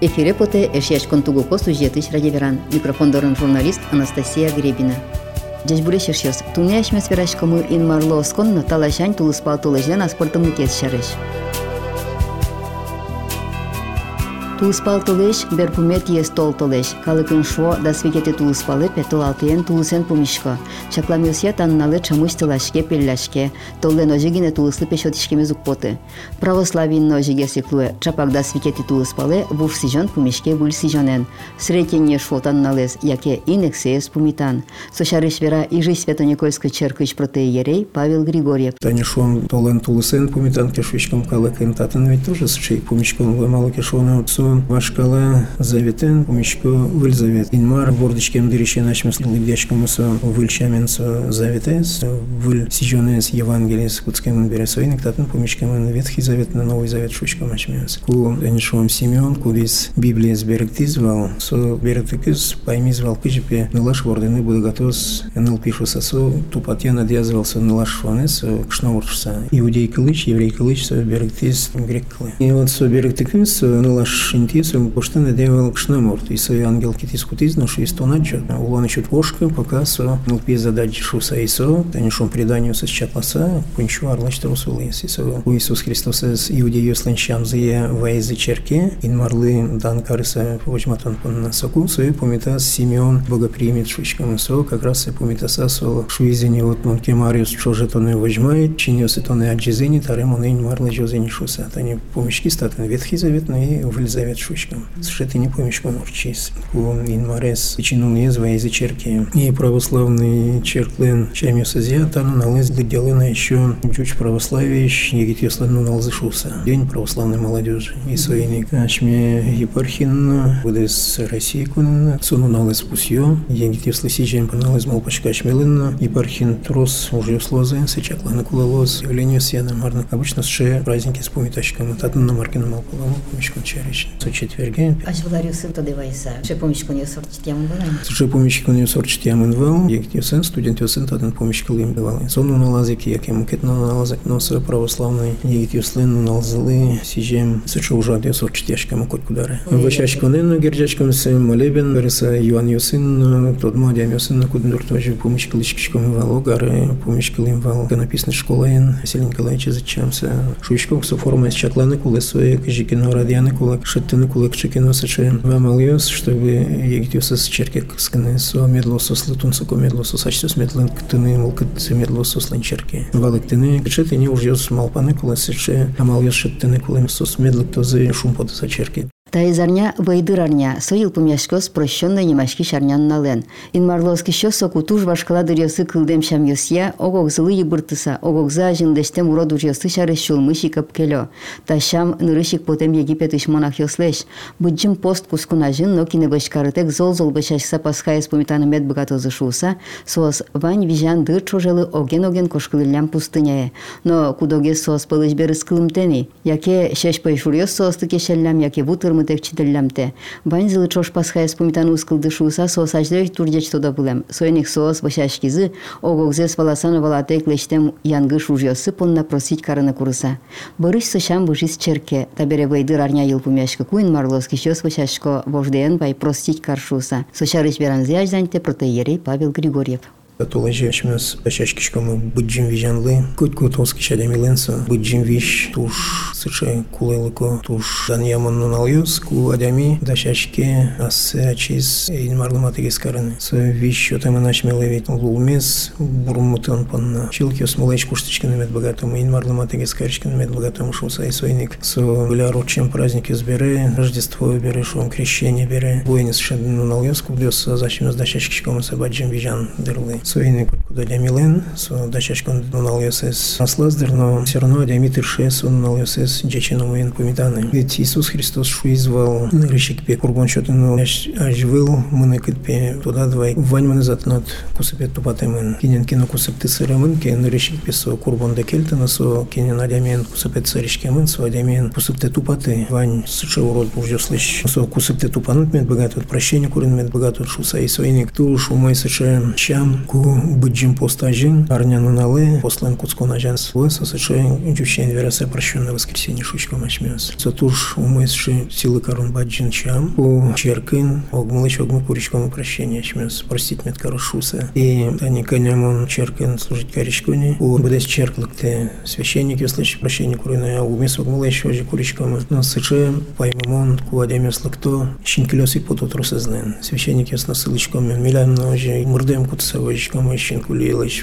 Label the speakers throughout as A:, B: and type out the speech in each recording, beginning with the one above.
A: Эфире поте эшияш контугуко сюжетыш радиоверан. Микрофондорын журналист Анастасия Гребина. Дежь буре шершес. Туняш месвераш кому ин марло оскон на талашань тулыспал тулыждан аспортымны кес шарыш. Тулыспал тулеш, берпумет ес тол толеш. Калыкын шо да свекете тулыспалы петол алтыен тулысен пумишко. Чакламилсия танналы чамуш тылашке пелляшке. Толлен ожигине тулыслы пешотишкеме зукпоты. Православин ожиге секлуе. Чапак да свекете тулыспалы буш сижон пумишке буль сижонен. Сретенне шо танналес, яке инексеес пумитан. Сошарыш вера и жизнь Свято-Никольской черквич протеерей Павел Григорьев.
B: Танишон толен тулысен пумитан кешвичком калыкын татын ведь тоже сучей пумишком мало кешону вашкала заветен помещко выль завет. Инмар бордичкем дырещен ачмес лыбдячком со выльчамен со заветес, выль сижонес Евангелис куцкем бересойник татын помещкем Ветхий завет на Новый завет шучком ачмес. Ку энишом Симеон, ку вис Библия сберегтизвал, со берегтикис поймизвал кыжипе нылаш вордены буду готовс, ныл пишуса со тупатья надъязвался нылаш шванес, кшнауршса. Иудей кылыч, еврей кылыч, со берегтиз грек кылы. И вот со берегтикис нылаш интису поштане девел кшнеморт и со ангел китис кутиз но ши стонаджо улон чуть вошка пока со нлпи задачи шуса и со. Танишом преданию со чатласа пунчу арлач трусулис и со. Иисус Христос с иудею сланчам зие вайзы черке ин марлы дан карыса вожматан пон соку со помита Симеон богопримет шучкам со. Как раз и помита со шуизени вот мон кемариус чоже то не вожмает чиниос то не аджизени тарем он ин марлы жозени шуса тани помешки статен ветхий завет но и выльзавет завет шучкам. Сшиты не помощь поморчись. У инмарес причину езва из черки. И православный черклен чами сазиата налез делена еще чуть православие егит яслану налзышуса. День православной молодежи. И своиник ашме епархин выдес России кунна. Суну налез пусьё. Егит яслы сижен поналез молпачка ашмелынна. Епархин трос уже слозы. Сычаклана кулалоз. Явление сена марна. Обычно с праздники с помитачками. Татна на маркина малполову. Помечкан чарич со четверги.
A: Аж владарю сын то девайса. Ще помощку не сорчит яму балан.
B: Ще помощку не сорчит яму инвал. Як сын, студент сын, татын помощку им давал. Сонну налазик, як ему кетно налазик, но со православный. Як сын налзали, сижем, сычу уже от сорчит яшкам кот кудары. Вачачку нен, герджачкам сын, молебен, береса Юан Юсын, тот мадям Юсын, куднур тоже помощку личкичком вал, гары помощку им вал. Написано школа ин, Василий Николаевич зачемся. Шучков со форма из чакланы кулесуе, кажикино радианы кулак, шеттыны кулакчыки носачы вамалиос, чтобы егитюса с черкек сканы со медлосо слытунса ко медлосо сачту с медлын ктыны мылкыт медлосо сланчерки. Валык тыны кчеты не уж ёс малпаны куласычы, амал ёс шеттыны
A: Тайзарня вайдырарня, соил пумяшкос прощенной немашки шарнян нален. Ин марловски шо соку туж вашкала дырьосы кылдем шам йосья, огок зылы ебыртыса, огок за жиндештем уроду жьосы шары шулмыши капкелё. Та шам нырышик потем Египет иш монах йослеш. Буджим пост кускуна жин, но кине башкарытек зол зол башашса пасхая спомитана мед богатозы шуса, сос вань вижан дыр чожелы оген-оген кошкылылям пустыняе. Но кудоге сос пылыш берыс кылымтени, яке шеш пайшурьос сос тыке шеллям, яке вутырмы мытек чителлямте. Бань зылы чош пасхая спомитан ускылды шуса соосаждой турдеч тода булем. Сойник соос башашкизы огогзе спаласан валатек лештем янгы шужьосы понна просить карына курыса. Барыш сышам бужис черке, табере вейдыр арня ел пумяшка куин марлоски щос башашко вождеен бай простить каршуса. Сошарыш беранзе ажданте протеерей Павел Григорьев.
B: Тулажешмес башашкишкому буджим вижанлы, кут кутовски шадамиленса, буджим виш туш сыче кулелыко туш даньямон нуналюс, ку адами дашашке ас ачиз инмарлыматыгес карын. Со виш отама начмелевит лулмес бурмутын панна. Чилки осмолэч куштычкин мед богатому, инмарлыматыгес каричкин мед богатому шуса и свойник. Со гля рочем праздники сбере, Рождество бере, шум крещение бере. Буэнис шадын нуналюс, кубдёс зачем с дашашкишкому сабаджим вижан дырлы суйни куда милен, со дачашкон нунал ясес аслаздер, но все равно диаметр шес он нунал ясес джечено воен помитаны. Ведь Иисус Христос шуизвал курбон счету но ажвыл мыны кытпе туда двай вань мыны затнат кусапе тупатемын. Кинен кино кусап ты сырамын, кен рышик пе со курбон да кельтана со кинен адямен кусапе царишкемын, со адямен кусап те тупаты. Вань сыча урод буждё слышь. Со кусап те тупанут мед богатут, прощение курин мед богатут шуса и свойник. Ту шумай сыча чам ку джим постажин, арняну нале, послан куцкон ажанс. Вот сосоче джущен вераса прощенное воскресенье шучка мачмес. Сатуш умысши силы корон баджин чам, у черкин, огмылыч огмы пуричкому прощения ачмес. Простить мет карушуса. И тани конямон черкин служить коричкони. У бдес черклыкте священник, если прощение куриная, умес огмылыч ожи куричкому. Но сыче паймамон куадемес лакто, щинкелес и потут росознен. Священник ясно сылычком милян ножи, мурдем кутсавочком, щинкулилыч,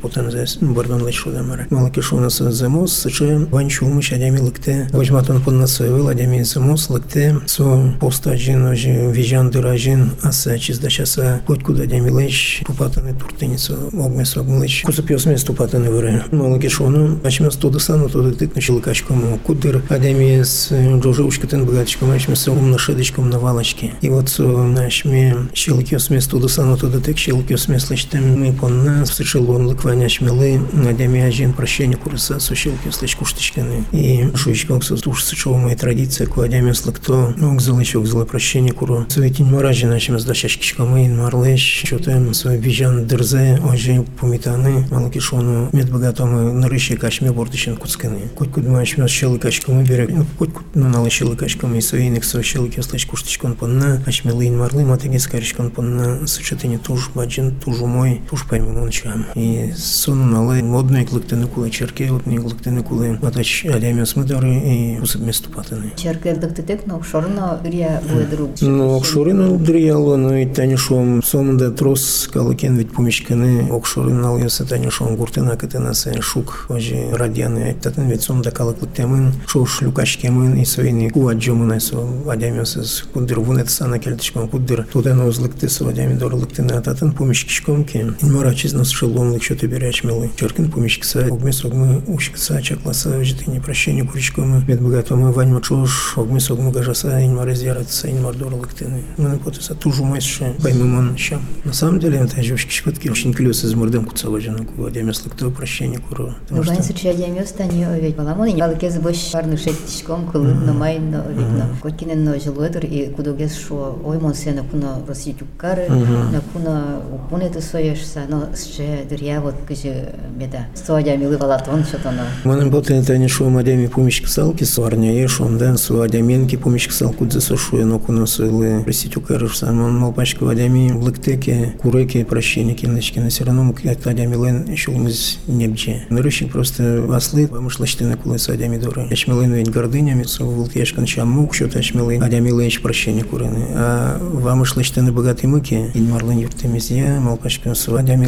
B: потом зес, бардон лыч шудамара. Малакишона замос, сыче ванчулмыч адями лыкте, возьматон пон насоевыл адями замос лыкте, со постажин ожи вижан дыражин, аса чиздачаса, хоть куда адями лыч, пупатаны туртыницу, огмес огмылыч, кусапьес мест пупатаны выры. Малакишона, ачмес тодысану, тоды тык начал качкому, кудыр адями с джожевушкатын богатчиком, ачмес умно шедочком на валочке. И вот нашми щелки смес тодысану, тоды тык щелки смес лычтем, мы понна, сычелон лыкваня шмелы, адями ажин прощение курса, сущелки слыч куштычканы. И шуичком сустуш сычева моя традиция, кладями слыкто, огзылыч огзылы прощение куру. Светин маражи начем с дощачкичкамы, марлыч, что-то свой вижан дырзе, ожи пумитаны, малакишону, медбогатомы, нарыщи качме бордычин куцканы. Коть кудмачме щелы качкамы берег, коть куд нуналы щелы качкамы, свейник со щелы кеслыч куштычкан понна, ачмелы ин марлы, матегес каричкан понна, сычатыни туж баджин, тужу мой, туж пойму чам. И сон налы модный клыктыны кулы черке, вот не клыктыны кулы, матач алямя смыдары и усып месту патыны.
A: Черке дыктытек, но шорно рия буэдру.
B: Ну, окшорын дрияло, но и танишом сомда трос калыкен ведь помещканы, окшорын алыса танишом гуртына кытына сен шук, ожи радианы айтатын ведь сомда калыклыктемын, шош люкашкемын и свейни куаджомын айсо адямясыз кудыр вунет сана келтишком кудыр туден озлыкты со адями дорлыктыны ататын помещкишком ки инмарачиз нас шелонлык что-то берячмелы. Черкин помещкса, огмес огмы ушкса, чакласа, житыни прощение куричкомы, медбогатомы, вань мачош, огмес огмы гажаса, инмар изъяратса, инмар дорлыктыны. Мы потыса тужу майсше, поймемон щам. На самом деле, это же шкипатки очень клюс из мордем куцава жанаку, адямяслыкто прощение куру.
A: Рубайн сыча адямёстани овет. Баламон, балыкез бош парны шеттишком, кылын, но майн, но видно. Коткинен но жилуэдр, и кудогез шо оймон сена куна роситюккары, на куна упунеты соешса, но ще дырья вот кыжы меда. Сто адямилы валатон, что-то но.
B: Манын боты это не шо адями помещ ксалки, сварня еш, он да, су адяменки помещ ксалку дзесошуя, но куна сойлы роситюкары, он малпачка адями лыктеки, куреки, прощения киночки, но все равно это адями лен еще мы небче. Нарыщик просто ослы, помышлачтыны кулы с адями доры. Ячмелын ведь гордынями, су вултешкан чамук, что-то ячмелын, адями лен прощения курыны. А вамышлачтыны богатый мыки, инмарлын юртемизия, малпачка су адями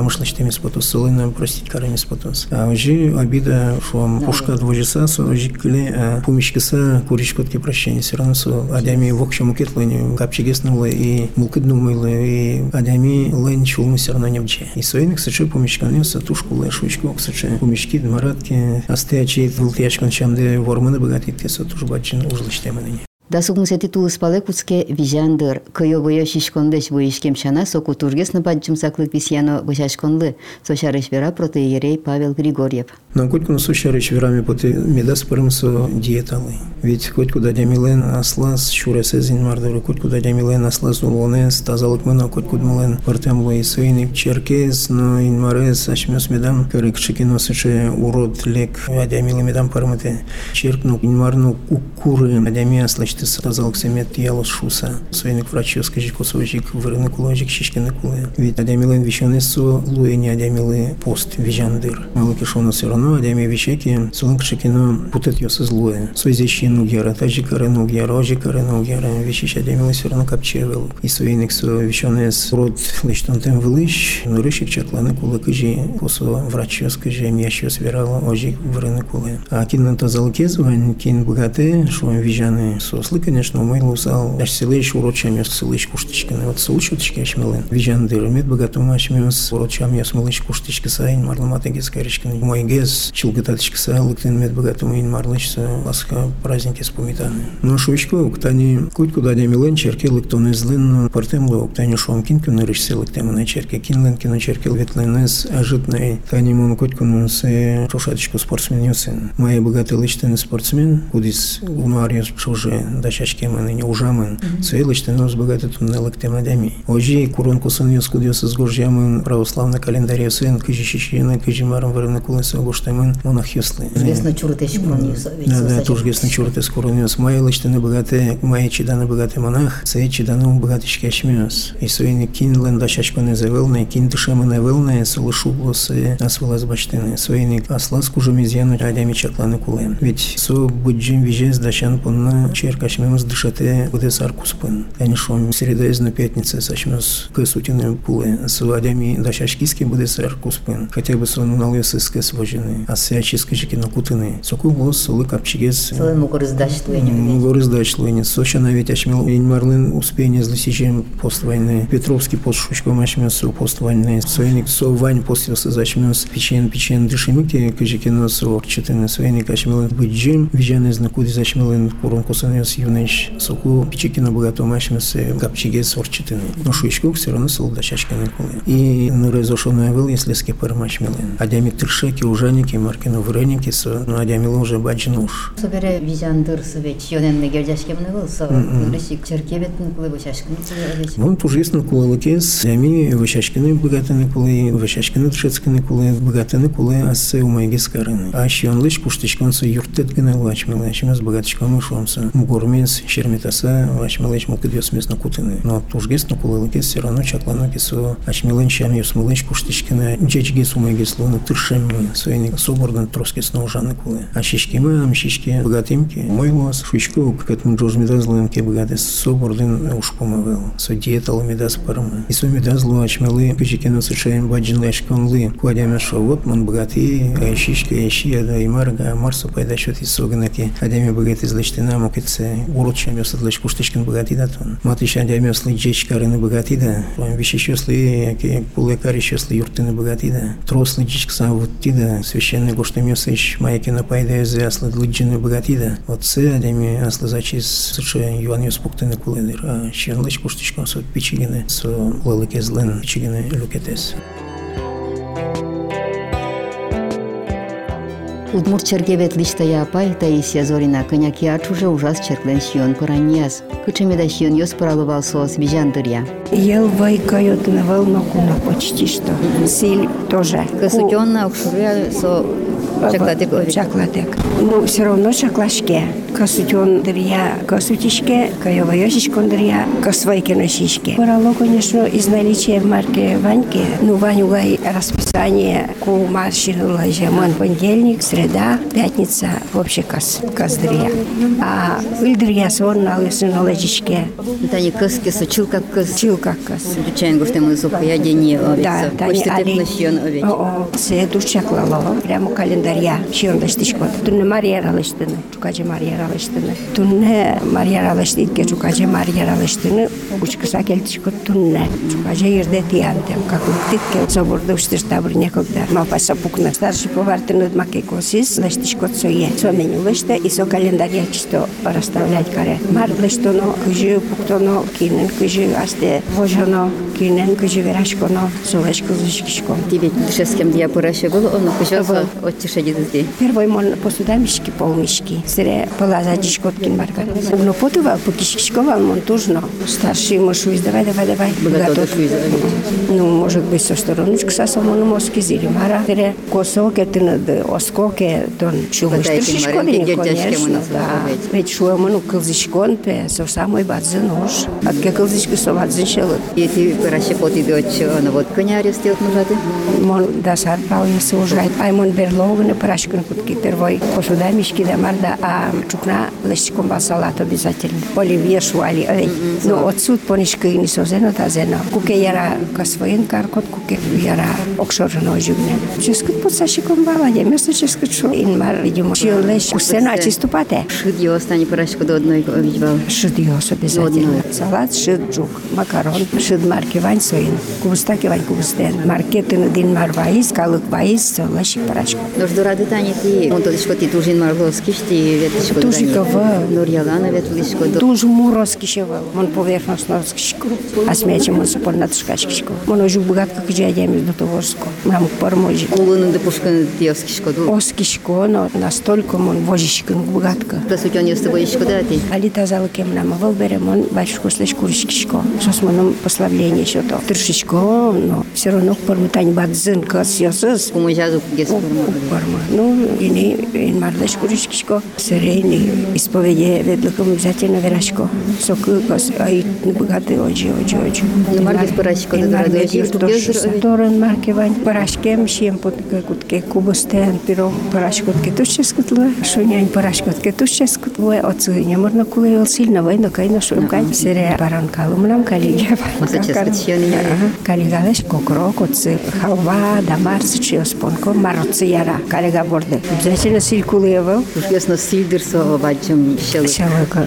B: лен вамышлачтыми спотус, солын простить карами спотус. А уже обида, что пушка двожиса, со жикли, а помещкаса куричкотки прощения, все равно со адями в общем укетлыни, капчигеснула и мулкыднумыла, и адями лен чулмы все равно не бче. И своих, кстати, помещканы, сатушку лешучку, кстати, помещки, маратки, астеячи, вылтячкан чамде, ворманы богатитке, сатуш бачин ужлычтеманы.
A: Дасугмусе титулы спале куцке вижандыр, кыё боя шишкондеш боишкем шана соку тургес на падчымсаклык висьяно бышашконлы, сошарыш вера протеерей Павел Григорьев.
B: На котку сошарыш верами поты медас пырымсо диеталы. Ведь хоть куда демилен аслас шура сезин мардыры, хоть куда демилен аслас улонес, тазалык мына, хоть куда милен партем лои свейник черкес, но инмарес ашмес медам, кырык чекино сыше урод лек, адямилы медам пармыте, черкну инмарну кукуры, адями аслач ты сказал к семет ялос шуса. Свейник врачи скажи косовичик вырыны кулончик шишкины кулы. Ведь адямилен вещанесу луи не адямилы пост шона все равно адями вещеки сулынк шекино путет йос из луи. Связящие нугера, тажи кары нугера, ожи кары нугера. Все равно капчевел. И свейник со вещанес род лиштон тем вылыш, но рышик чакланы кулы кыжи косо врачи скажи мящи свирала ожи вырыны кулы. А кин то залкезван, кин богаты, шо вижаны сос Аслы, конечно, мой лусал, аж селыш урочам я селыш куштички, на вот селыш утички ашмелы. Вижан дырмет богатым ашмемс, урочам я смылыш куштички сайн, марлыматы гез карички. Мой гез, чилгататички сай, лыктын мет богатым ин марлышса, ласка праздники спомитаны. Но шучко, уктани, куть куда не милен, черки лыктон излын, партем лы, уктани шомкин кюн рышсе лыктем на черке, кинлен кино черки ветленес, ажитный, тани мон куть кун се шушатичку спортсмен юсен. Моя богатый лычтен спортсмен, кудис гумариус шуже дашашкемын ныне ужамын соелыштен уз богаты туннелык темадами ожи курон сын юс кудиосы сгоржамын православный календарь сын кыжи шишины кыжи марым варыны кулысы гоштамын монах юслы
A: Известно чуртеш курон
B: Да, да, туж гесна чуртес курон юс майылыштыны богаты майя чиданы богаты монах сей чиданы богаты шкешмюс и соени кинлен дашашконы завелны кин дышамын авелны сылышу блосы асвылаз баштыны соени аслас кужумизяну адями чакланы кулен ведь со буджим вижез дашан пунна черкашмемыз дышате будес аркуспын они шом среда из на пятница сашмес кысутины пулы со адями дашашкиски будес аркуспын хотя бы сон налес искес вожины а сячиски жики накутыны соку блос сылы капчигез
A: Целый мукурыз даштвени.
B: Горы сдачлыни. Сочина ведь ашмел Инмарлын успение злосичем пост войны. Петровский пост шучком ашмес пост войны. Соеник со вань постился зачмес печен печен дышимики кыжикино со орчетыны. Соеник ашмел быджим вижаны знакуди зачмелын курон косанес юнеш. Соку печекино богатом ашмес капчиге с орчетыны. Но шучку все равно солда чашканы кулы. И нырезошоную был, если скипер машмелын. Адями тршеки, ужаники, маркино вреники, со, ну адямилы уже баджинуш.
A: Собере вижандыр совет йоненне гердяшкемне был со курышик черкебетин кулы бушашкын кулы
B: Вон пужесно кулалыкес, ями вышашкины богатыны кулы, вышашкины тшецкины кулы, богатыны кулы ассе умайге скарыны. А щонлыш куштычконсы юрттет гына лачмылы, ачмес богатычком ушомсы. Мугурмес, шерметаса, лачмылыч мукыдес месно кутыны. Но пужгес на кулалыкес все равно чаклано кесо, ачмелын щам юсмылыч куштычкины, джечгес умайгес луны тыршеммы, суйник собордан троскес на ужаны кулы. А шишкемы, ам шишке богатымки, мой глаз, шучку, как это джоз медазлынки богатес, собордан уж помывал. Со диетал медаз парма. И со медазлу ачмелы, кычекено сышаем баджин лешконлы. Кладяме шо, вот мон богатый, а шишка, а щия, да и марга, марсу пайда счет из соганаки. Адяме богатый злечтена, мокице, урод чамё садлач куштышкин богатый да тон. Матыша адяме сли джечкарыны богатый да. Вещи счастли, яки пулekari счастли юртыны богатый да. Трослы джичкса вот ти да. Священный гоштамё сыш, маякина пайда эзе аслы длыджины богатый да. Вот се адяме аслы зачис сырше юан юс пуктыны куледыр. А щенлыч куштышкан со пичигины, со лылыке злын пичигины люкетес.
A: Удмурт чергевет лишта я апай Таисия Зорина коняки ачуже ужас черклен шион пораньяз. Кычемеда шион йос поралывал соос вижандыря.
C: Ел вайкают на волнокуна почти что. Силь тоже.
A: Кысутённа укшуря со чакладек овет.
C: Чакладек. Ну, все равно чаклашке. Касутен дырья, касутишке, каевоёсишкон дырья, касвайке носишке. Порало, конечно, из наличия в марке Ваньки. Ну, Ванюгай расписание ку маршину ложемон понедельник, среда, пятница, вообще кас, кас дырья. А ильдырья сон на лысыну ложишке.
A: Тани кыски со чилка кыс.
C: Чил как кас.
A: Чайн гуштем зупа я дени овет.
C: Да,
A: Почти
C: али-. О, се душчаклало, прямо календаря. Шиондаштишко. Тунне Мария ралыштыны, чукаче Мария ралыштыны. Тунне Мария ралыштыйке, чукаче Мария ралыштыны. Учкыса келтишко тунне. Чукаче ерде тиянтем, как тикке соборда уштышта бір некогда. Малпаса пукна. Старший повар тынут маке косис, лыштишко цое. Со меню лышта и со календаря чисто расставлять каре. Мар лыштоно, кыжы пуктоно, кинен, кыжы асте, вожоно, кинен, кыжы верашконо, солешко зышкишко.
A: Тебе душескем дия пораще был, он кушался
C: Ага.
A: от тишеди дызди.
C: Первый мон посуда мишки полмишки. Сире полаза дишкоткин барган. Но потова по кишкишковал мон тужно. Старший мушу давай, давай, давай.
A: Богато
C: Готов. Ну, может быть, со стороночка са само на мозги зири. Мара, тере косоке ты над Ты
A: им
C: шишколи
A: маренки,
C: не,
A: дядячки
C: конечно,
A: мы.
C: Ведь шуя ману кылзишкон пе, со самой бадзы нож. От ке кылзишки со бадзы шелы.
A: И ты пораще поти дочь, она вот коня арестует нужаты.
C: Мон да сар правильно се ужает. Ай мон берлогне прашкан кутки первой посуда мишки да марда, а чукна лещиком салат обязательно. Оливье шуали. Ну, отсюд понишка и не созено та зено. Куке яра касвоен каркот, куке яра окшорно ожигне. Ческат под сашиком бала, я место ческат шо. Ин мар, видимо, чил лещ кусена чисто пате.
A: Шид его стане порашку до одной обидвал.
C: Шид йос обязательно. Салат, шид джук, макарон, шид марки вань соин. Кубустаки вань кубустен. Маркеты дин мар ваис, калык ваис, лащик парашку.
A: Нужду ради тани ти, он тодишко ти тужин марловски, ти ветлишко
C: Тужикова.
A: Нурьялана ветлишко до.
C: Дуже муровски ще вел. Мон поверхностно шкру. А смяче мон сапор над шкачкишко. Мон ожу богат как джадями до товорско. Мам парможи.
A: Кулыны да пушканы диоскишко ду.
C: Оски кишко, но настолько мон вожишкин богатка.
A: Да сутен есть тобой еще куда ты?
C: Али тазалык эмнама выл берем, он батюшку слышь куришкишко. Сос моном пославление что то. Тыршишко, но все равно пормутань бадзын кас ясыз.
A: Кумы жазу гес
C: Барма. Ну, ini in мардаш куришкишко. Серейни исповеди ведлыком обязательно верашко. Соку кас ай богатый оджи оджи оджи.
A: Ну, маргис парашко да езжу.
C: Торен маркевань. Парашкем шием под кутке кубостен пиро парашкотке туще скутлы. Шунянь парашкотке туще скутлы. Не можно кулевал сильно война кайна шумкай. Сере баранкалу мнам калиге.
A: Не
C: Калигалеш кокрок оцу халва дамар сычио спонко мароцы яра. Калига борде. Обязательно силь кулевал.
A: Уж ясно сильдер со бачем щелы.
C: Шалыка.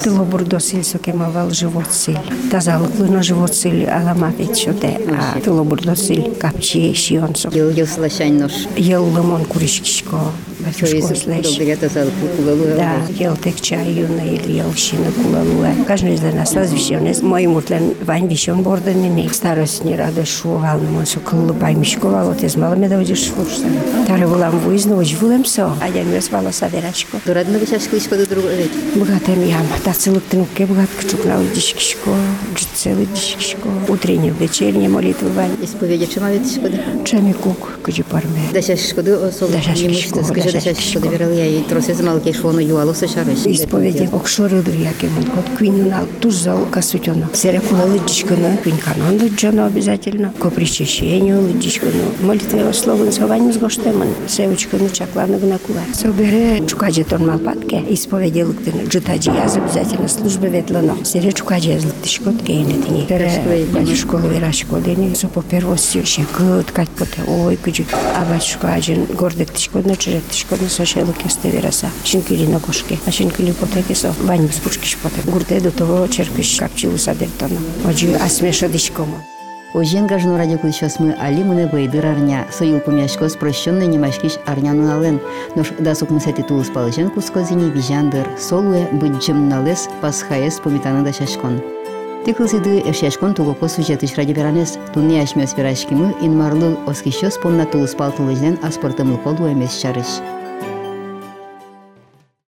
C: Тыло бурдо силь сокемавал живот силь. Тазалыклы на живот силь аламат etşote. Тыло бурдо силь капчи шион сок.
A: Ел ел слащань нож.
C: Yıllımın kuruşkişko.
A: Çöy
C: School.
A: из
C: слэш.
A: долдырята сал кулалу.
C: Да, ел тек чай юна или ел шина кулалуа. Каждый из нас лаз вишен. Мой муртлен вань вишен борден не старость не рада шувал. Мы со кулы паймишко вал. Отец мало меда удиш фурса. Тары вулам вуизно уж вулем со. А я не вала саверачко.
A: Дорадно бы чашка лишь куда другой.
C: Богатым ям. Тацелык тынке богат кчук на удишкишко. Джицелы дишкишко. Утренние, вечерние молитвы вань.
A: Исповеди чема ведь шкода.
C: Чами кук, кучи парме.
A: Да сейчас шкода осол.
C: Да, щас
A: Ему
C: шкода,
A: что скажи,
C: да,
A: да сейчас
C: щас
A: шкода
C: шкода.
A: верил я и тросе замалки швону юалу сочарыш.
C: Исповеди окшорыдыр якемын кот квинна тузал касутёна. Сере кулалы дичканы, квин канон лыджано обязательно. Ко причащению лыджичканы. Молитве словын совань мзгоштемын. Севочканы чакланы гына кула. Собере чукаджи тон малпатке. Исповеди лыктыны. Джитаджи яз обязательно службы ветлано. Сере чукаджи яз лыктышкот кейнетини. Сере батюшкол верашко дени. Со по первости шекыт кать поте. Ой, кыджи. А батюшка аджин гордек тишкодна чирек тишкодна сошелы кесте вераса. Шинкили на кошке. А шинкили поте кесо. Вань спушкиш поте. Гурте до того черкиш капчилу садертана. Оджи асмеша дишкома.
A: Ожен гажну клычос мы мыны бейдыр арня. Союл помяшко спрощенный немашкиш арнянын ален. Нош да сукмы сети тулыс палычен кускозини вижандыр. Солуе быджым налес пасхаес помитаны да шашкон. Тикылсиды эшяшкон тугоко сюжетыш радиоверанес. Тунне ашмес верашкимы инмарлы оскищос помна тулыс палтылыжнен аспортымлы колу эмес чарыш.